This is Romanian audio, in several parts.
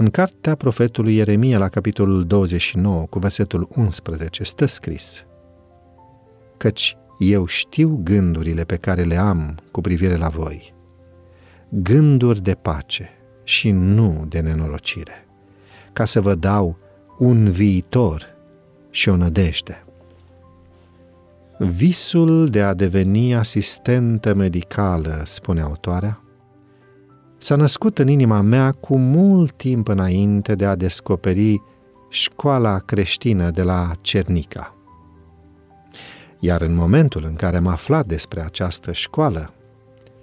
În cartea profetului Ieremia, la capitolul 29, cu versetul 11, stă scris Căci eu știu gândurile pe care le am cu privire la voi, gânduri de pace și nu de nenorocire, ca să vă dau un viitor și o nădejde. Visul de a deveni asistentă medicală, spune autoarea, s-a născut în inima mea cu mult timp înainte de a descoperi școala creștină de la Cernica. Iar în momentul în care am aflat despre această școală,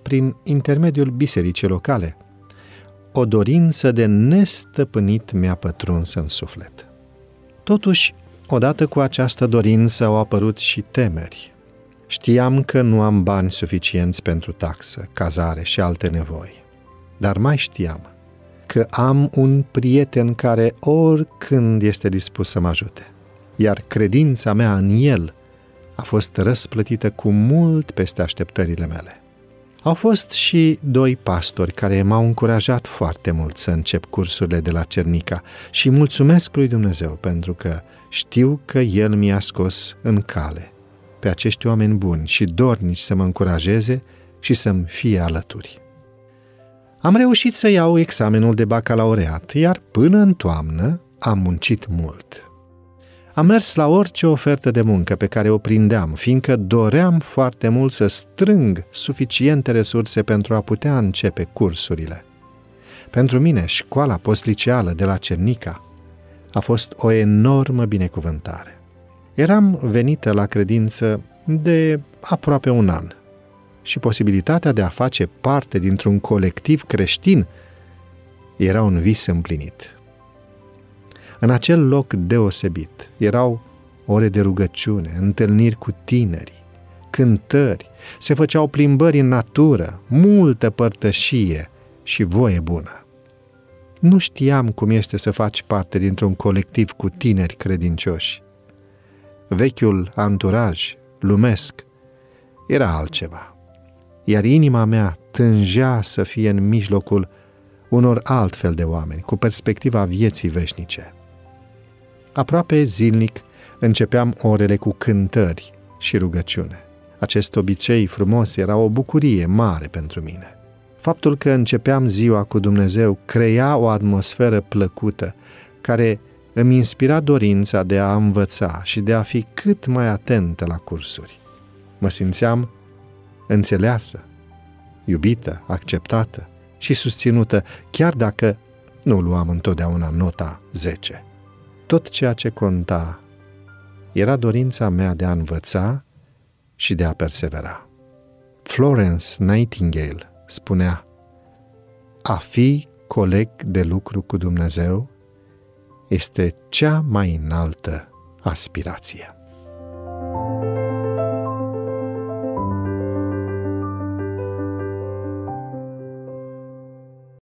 prin intermediul bisericii locale, o dorință de nestăpânit mi-a pătruns în suflet. Totuși, odată cu această dorință au apărut și temeri. Știam că nu am bani suficienți pentru taxă, cazare și alte nevoi. Dar mai știam că am un prieten care oricând este dispus să mă ajute. Iar credința mea în el a fost răsplătită cu mult peste așteptările mele. Au fost și doi pastori care m-au încurajat foarte mult să încep cursurile de la Cernica și mulțumesc lui Dumnezeu pentru că știu că El mi-a scos în cale pe acești oameni buni și dornici să mă încurajeze și să-mi fie alături. Am reușit să iau examenul de bacalaureat, iar până în toamnă am muncit mult. Am mers la orice ofertă de muncă pe care o prindeam, fiindcă doream foarte mult să strâng suficiente resurse pentru a putea începe cursurile. Pentru mine, școala postliceală de la Cernica a fost o enormă binecuvântare. Eram venită la credință de aproape un an și posibilitatea de a face parte dintr-un colectiv creștin era un vis împlinit. În acel loc deosebit erau ore de rugăciune, întâlniri cu tineri, cântări, se făceau plimbări în natură, multă părtășie și voie bună. Nu știam cum este să faci parte dintr-un colectiv cu tineri credincioși. Vechiul anturaj, lumesc, era altceva. Iar inima mea tângea să fie în mijlocul unor altfel de oameni, cu perspectiva vieții veșnice. Aproape zilnic începeam orele cu cântări și rugăciune. Acest obicei frumos era o bucurie mare pentru mine. Faptul că începeam ziua cu Dumnezeu crea o atmosferă plăcută care îmi inspira dorința de a învăța și de a fi cât mai atentă la cursuri. Mă simțeam înțeleasă, iubită, acceptată și susținută, chiar dacă nu luam întotdeauna nota 10. Tot ceea ce conta era dorința mea de a învăța și de a persevera. Florence Nightingale spunea, a fi coleg de lucru cu Dumnezeu este cea mai înaltă aspirație.